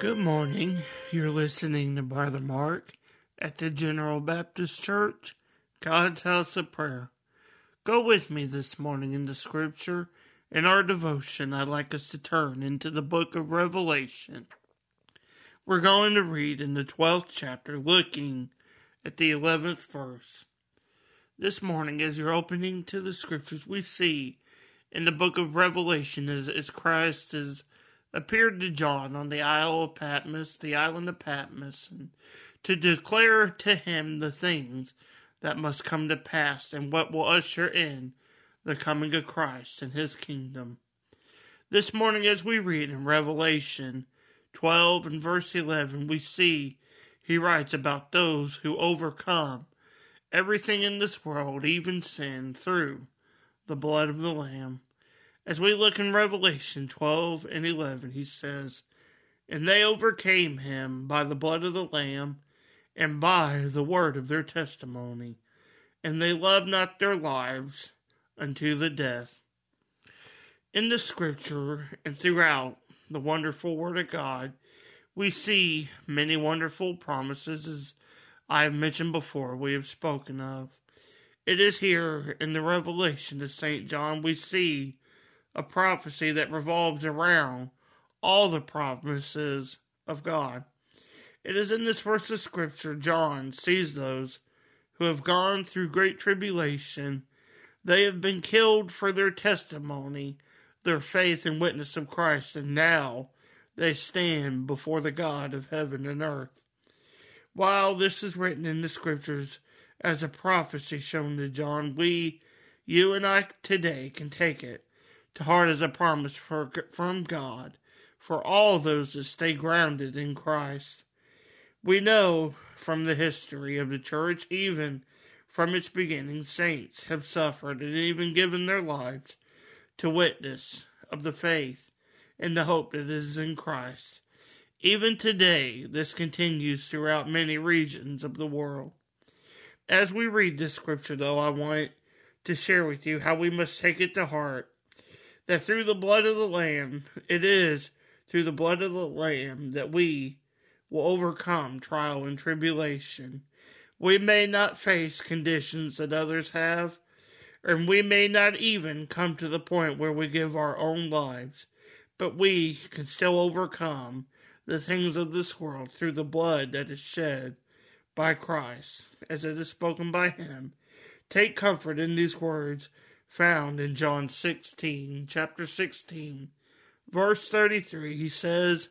Good morning. You're listening to Brother Mark at the General Baptist Church, God's House of Prayer. Go with me this morning in the scripture. In our devotion, I'd like us to turn into the book of Revelation. We're going to read in the 12th chapter, looking at the 11th verse. This morning, as you're opening to the scriptures, we see in the book of Revelation as, as Christ is appeared to John on the Isle of Patmos, the island of Patmos, and to declare to him the things that must come to pass and what will usher in the coming of Christ and his kingdom. This morning, as we read in Revelation 12 and verse 11, we see he writes about those who overcome everything in this world, even sin, through the blood of the Lamb. As we look in Revelation 12 and 11, he says, And they overcame him by the blood of the Lamb and by the word of their testimony, and they loved not their lives unto the death. In the scripture and throughout the wonderful word of God, we see many wonderful promises, as I have mentioned before, we have spoken of. It is here in the revelation of St. John we see a prophecy that revolves around all the promises of God. It is in this verse of Scripture John sees those who have gone through great tribulation. They have been killed for their testimony, their faith and witness of Christ, and now they stand before the God of heaven and earth. While this is written in the Scriptures as a prophecy shown to John, we, you and I today, can take it to heart as a promise for, from God for all those that stay grounded in Christ. We know from the history of the church, even from its beginning, saints have suffered and even given their lives to witness of the faith and the hope that is in Christ. Even today, this continues throughout many regions of the world. As we read this scripture, though, I want to share with you how we must take it to heart that through the blood of the Lamb, it is through the blood of the Lamb that we will overcome trial and tribulation. We may not face conditions that others have, and we may not even come to the point where we give our own lives, but we can still overcome the things of this world through the blood that is shed by Christ, as it is spoken by him. Take comfort in these words found in John 16, chapter 16, verse 33. He says,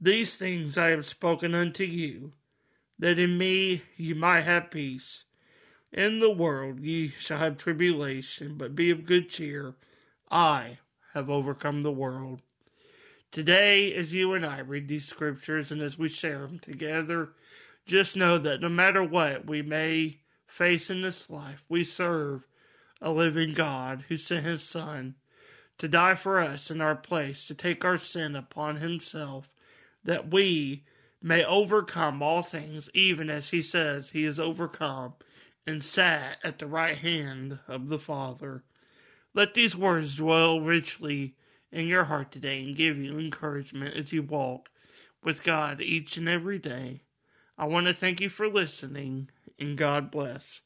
These things I have spoken unto you, that in me ye might have peace. In the world ye shall have tribulation, but be of good cheer. I have overcome the world. Today, as you and I read these scriptures and as we share them together, just know that no matter what we may face in this life, we serve a living God who sent his Son to die for us in our place, to take our sin upon himself, that we may overcome all things, even as he says he is overcome and sat at the right hand of the Father. Let these words dwell richly in your heart today and give you encouragement as you walk with God each and every day. I want to thank you for listening, and God bless.